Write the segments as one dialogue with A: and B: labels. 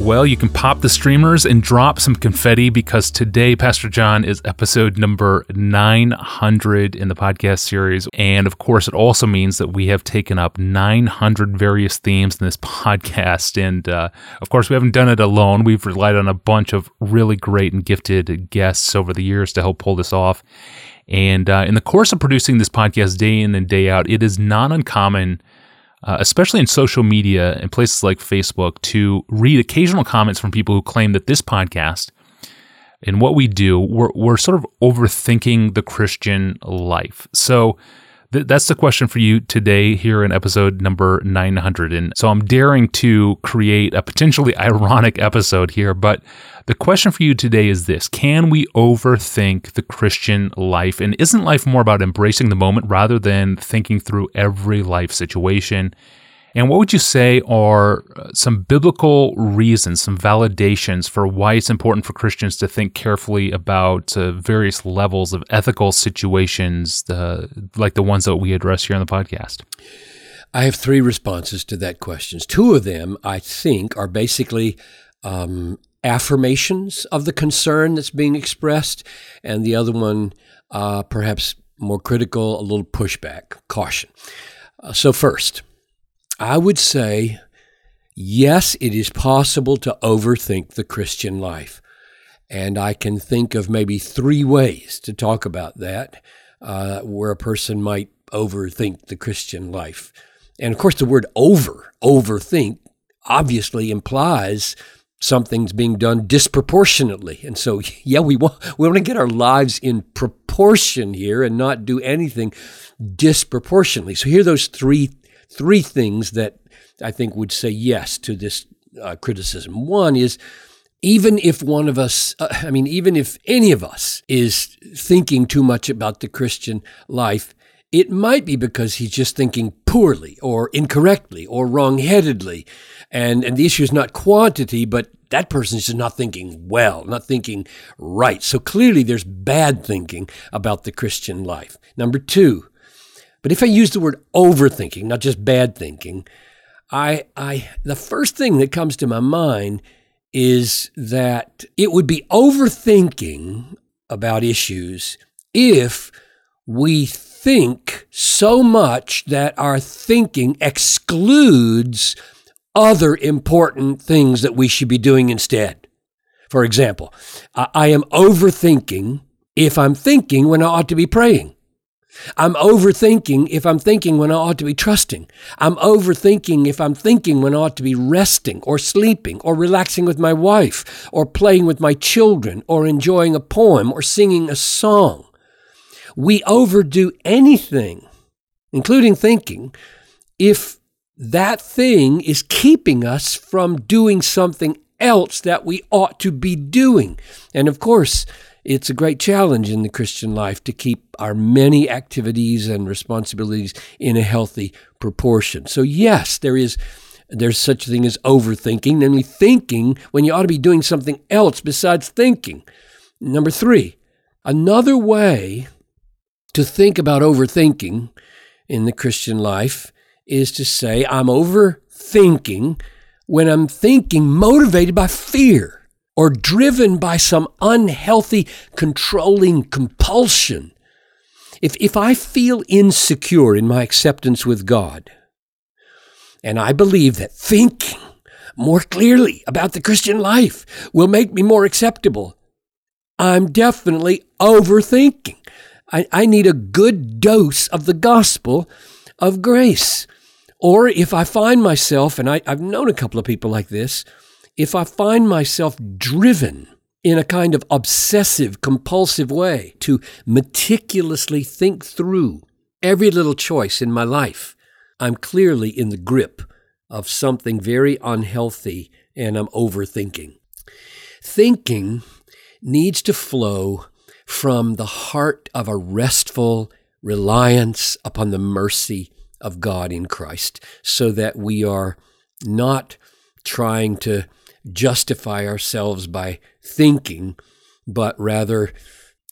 A: Well, you can pop the streamers and drop some confetti because today, Pastor John, is episode number 900 in the podcast series. And of course, it also means that we have taken up 900 various themes in this podcast. And uh, of course, we haven't done it alone. We've relied on a bunch of really great and gifted guests over the years to help pull this off. And uh, in the course of producing this podcast day in and day out, it is not uncommon uh, especially in social media and places like Facebook, to read occasional comments from people who claim that this podcast and what we do, we're, we're sort of overthinking the Christian life. So th- that's the question for you today here in episode number 900. And so I'm daring to create a potentially ironic episode here, but the question for you today is this Can we overthink the Christian life? And isn't life more about embracing the moment rather than thinking through every life situation? And what would you say are uh, some biblical reasons, some validations for why it's important for Christians to think carefully about uh, various levels of ethical situations, the, like the ones that we address here on the podcast?
B: I have three responses to that question. Two of them, I think, are basically um, affirmations of the concern that's being expressed, and the other one, uh, perhaps more critical, a little pushback, caution. Uh, so, first, I would say yes, it is possible to overthink the Christian life. And I can think of maybe three ways to talk about that uh, where a person might overthink the Christian life. And of course, the word over, overthink, obviously implies something's being done disproportionately. And so, yeah, we want, we want to get our lives in proportion here and not do anything disproportionately. So here are those three, three things that I think would say yes to this uh, criticism. One is, even if one of us, uh, I mean, even if any of us is thinking too much about the Christian life, it might be because he's just thinking poorly or incorrectly or wrongheadedly. And, and the issue is not quantity, but that person is just not thinking well, not thinking right. So clearly there's bad thinking about the Christian life. Number two, but if I use the word overthinking, not just bad thinking, I, I, the first thing that comes to my mind is that it would be overthinking about issues if we think so much that our thinking excludes other important things that we should be doing instead. For example, I am overthinking if I'm thinking when I ought to be praying. I'm overthinking if I'm thinking when I ought to be trusting. I'm overthinking if I'm thinking when I ought to be resting or sleeping or relaxing with my wife or playing with my children or enjoying a poem or singing a song. We overdo anything, including thinking, if that thing is keeping us from doing something else that we ought to be doing. And of course, it's a great challenge in the Christian life to keep our many activities and responsibilities in a healthy proportion. So yes, there is there's such a thing as overthinking, namely thinking when you ought to be doing something else besides thinking. Number 3, another way to think about overthinking in the Christian life is to say I'm overthinking when I'm thinking motivated by fear or driven by some unhealthy controlling compulsion, if, if I feel insecure in my acceptance with God, and I believe that thinking more clearly about the Christian life will make me more acceptable, I'm definitely overthinking. I, I need a good dose of the gospel of grace. Or if I find myself, and I, I've known a couple of people like this, if I find myself driven in a kind of obsessive, compulsive way to meticulously think through every little choice in my life, I'm clearly in the grip of something very unhealthy and I'm overthinking. Thinking needs to flow from the heart of a restful reliance upon the mercy of God in Christ so that we are not trying to justify ourselves by thinking, but rather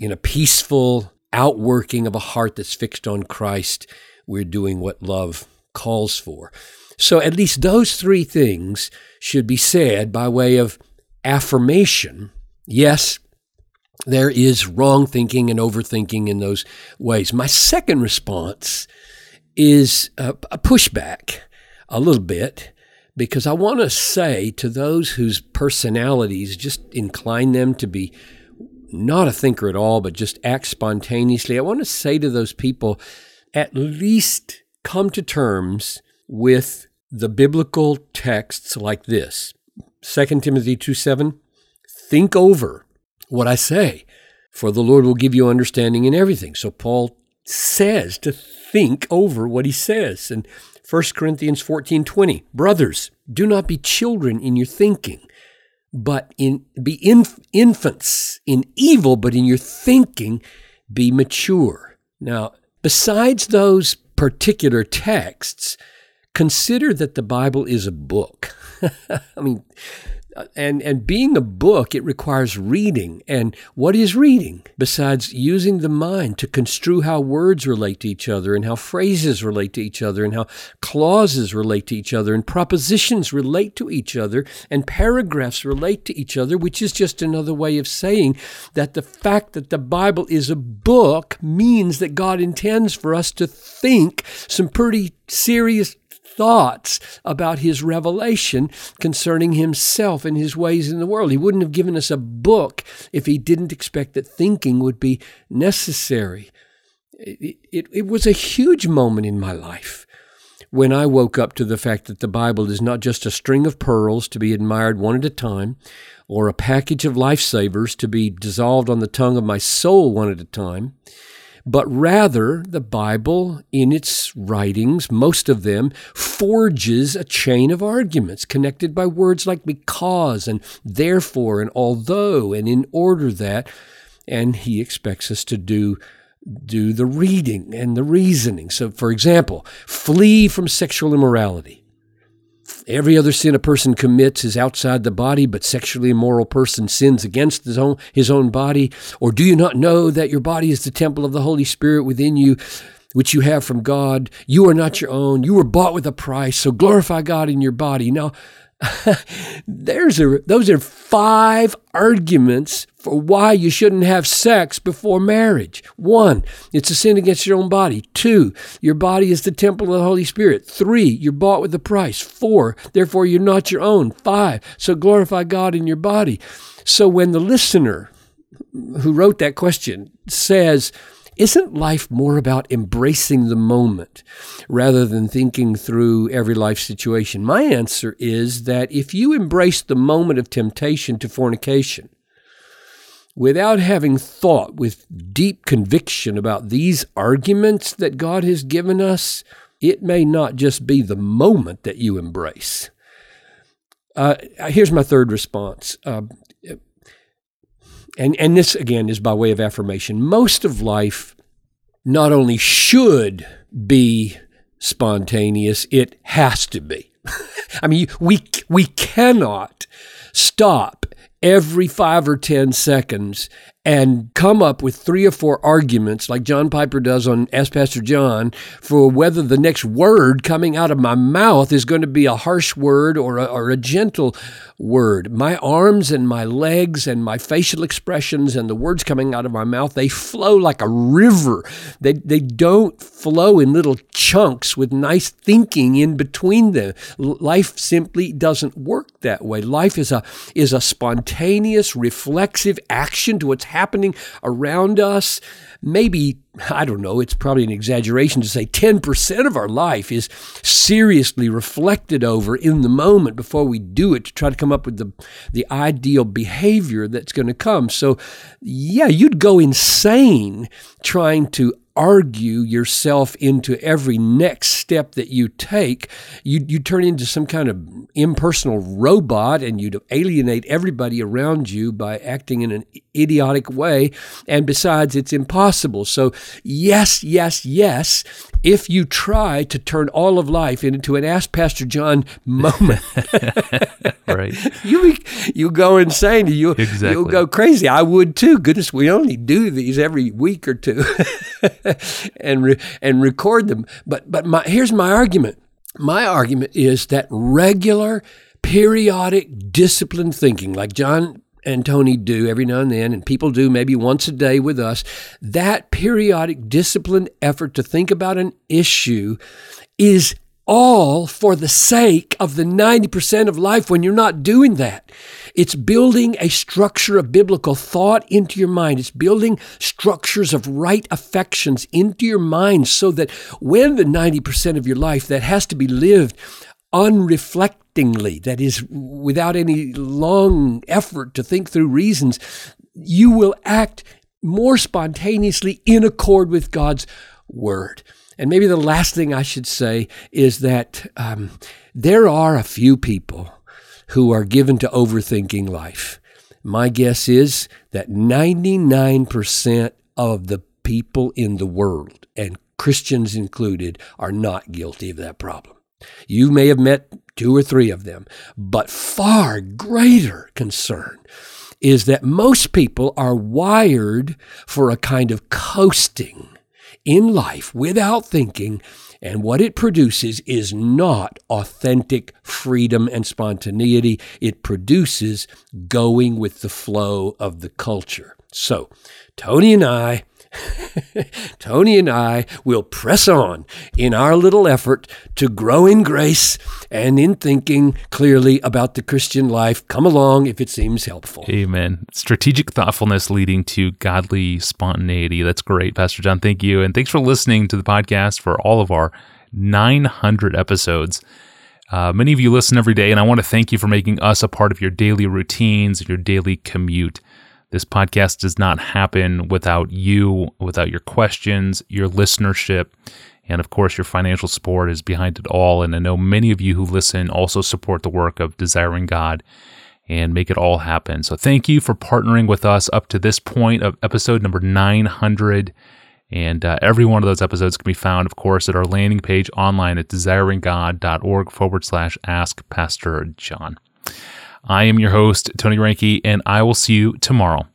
B: in a peaceful outworking of a heart that's fixed on Christ, we're doing what love calls for. So at least those three things should be said by way of affirmation. Yes, there is wrong thinking and overthinking in those ways. My second response is a, pushback a little bit because I want to say to those whose personalities just incline them to be not a thinker at all, but just act spontaneously, I want to say to those people at least come to terms with the biblical texts like this 2 Timothy 2 7. Think over what I say, for the Lord will give you understanding in everything. So Paul says to think over what he says. And 1 Corinthians 14 20. Brothers, do not be children in your thinking, but in be inf- infants in evil, but in your thinking be mature. Now, besides those particular texts, consider that the Bible is a book. I mean, and and being a book it requires reading. And what is reading? Besides using the mind to construe how words relate to each other and how phrases relate to each other and how clauses relate to each other and propositions relate to each other and paragraphs relate to each other which is just another way of saying that the fact that the bible is a book means that god intends for us to think some pretty serious thoughts about his revelation concerning himself and his ways in the world. He wouldn't have given us a book if he didn't expect that thinking would be necessary. It, it, it was a huge moment in my life when I woke up to the fact that the Bible is not just a string of pearls to be admired one at a time, or a package of lifesavers to be dissolved on the tongue of my soul one at a time but rather the Bible, in its writings, most of them, forges a chain of arguments connected by words like because and therefore and although and in order that. And he expects us to do do the reading and the reasoning. So, for example, flee from sexual immorality. Every other sin a person commits is outside the body, but sexually immoral person sins against his own, his own body. Or do you not know that your body is the temple of the Holy Spirit within you, which you have from God? You are not your own. You were bought with a price. So glorify God in your body. Now, There's a, those are five arguments for why you shouldn't have sex before marriage. One, it's a sin against your own body. Two, your body is the temple of the Holy Spirit. Three, you're bought with a price. Four, therefore you're not your own. Five, so glorify God in your body. So when the listener who wrote that question says, isn't life more about embracing the moment rather than thinking through every life situation? My answer is that if you embrace the moment of temptation to fornication without having thought with deep conviction about these arguments that God has given us, it may not just be the moment that you embrace. Uh, here's my third response. Uh, and, and this again is by way of affirmation. Most of life not only should be spontaneous, it has to be. I mean, we, we cannot stop every five or 10 seconds and come up with three or four arguments, like John Piper does on Ask Pastor John, for whether the next word coming out of my mouth is going to be a harsh word or a, or a gentle word. My arms and my legs and my facial expressions and the words coming out of my mouth, they flow like a river. They, they don't flow in little chunks with nice thinking in between them. Life simply doesn't work that way. Life is a, is a spontaneous, reflexive action to what's happening around us. Maybe, I don't know, it's probably an exaggeration to say 10% of our life is seriously reflected over in the moment before we do it to try to come up with the, the ideal behavior that's going to come. So, yeah, you'd go insane trying to argue yourself into every next step that you take, you you turn into some kind of impersonal robot and you'd alienate everybody around you by acting in an idiotic way. And besides, it's impossible. So, yes, yes, yes, if you try to turn all of life into an Ask Pastor John moment,
A: right?
B: You you go insane. You
A: exactly.
B: you'll go crazy. I would too. Goodness, we only do these every week or two, and re, and record them. But but my, here's my argument. My argument is that regular, periodic, disciplined thinking, like John and Tony do every now and then, and people do maybe once a day with us, that periodic, disciplined effort to think about an issue is all for the sake of the 90% of life when you're not doing that. It's building a structure of biblical thought into your mind. It's building structures of right affections into your mind so that when the 90% of your life that has to be lived unreflectingly, that is, without any long effort to think through reasons, you will act more spontaneously in accord with God's word. And maybe the last thing I should say is that um, there are a few people who are given to overthinking life. My guess is that 99% of the people in the world, and Christians included, are not guilty of that problem. You may have met two or three of them, but far greater concern is that most people are wired for a kind of coasting in life without thinking, and what it produces is not authentic freedom and spontaneity. It produces going with the flow of the culture. So, Tony and I Tony and I will press on in our little effort to grow in grace and in thinking clearly about the Christian life. Come along if it seems helpful.
A: Amen. Strategic thoughtfulness leading to godly spontaneity. That's great, Pastor John. Thank you. And thanks for listening to the podcast for all of our 900 episodes. Uh, many of you listen every day, and I want to thank you for making us a part of your daily routines, your daily commute. This podcast does not happen without you, without your questions, your listenership, and of course, your financial support is behind it all. And I know many of you who listen also support the work of Desiring God and make it all happen. So thank you for partnering with us up to this point of episode number 900. And uh, every one of those episodes can be found, of course, at our landing page online at desiringgod.org forward slash ask Pastor John. I am your host, Tony Reinke, and I will see you tomorrow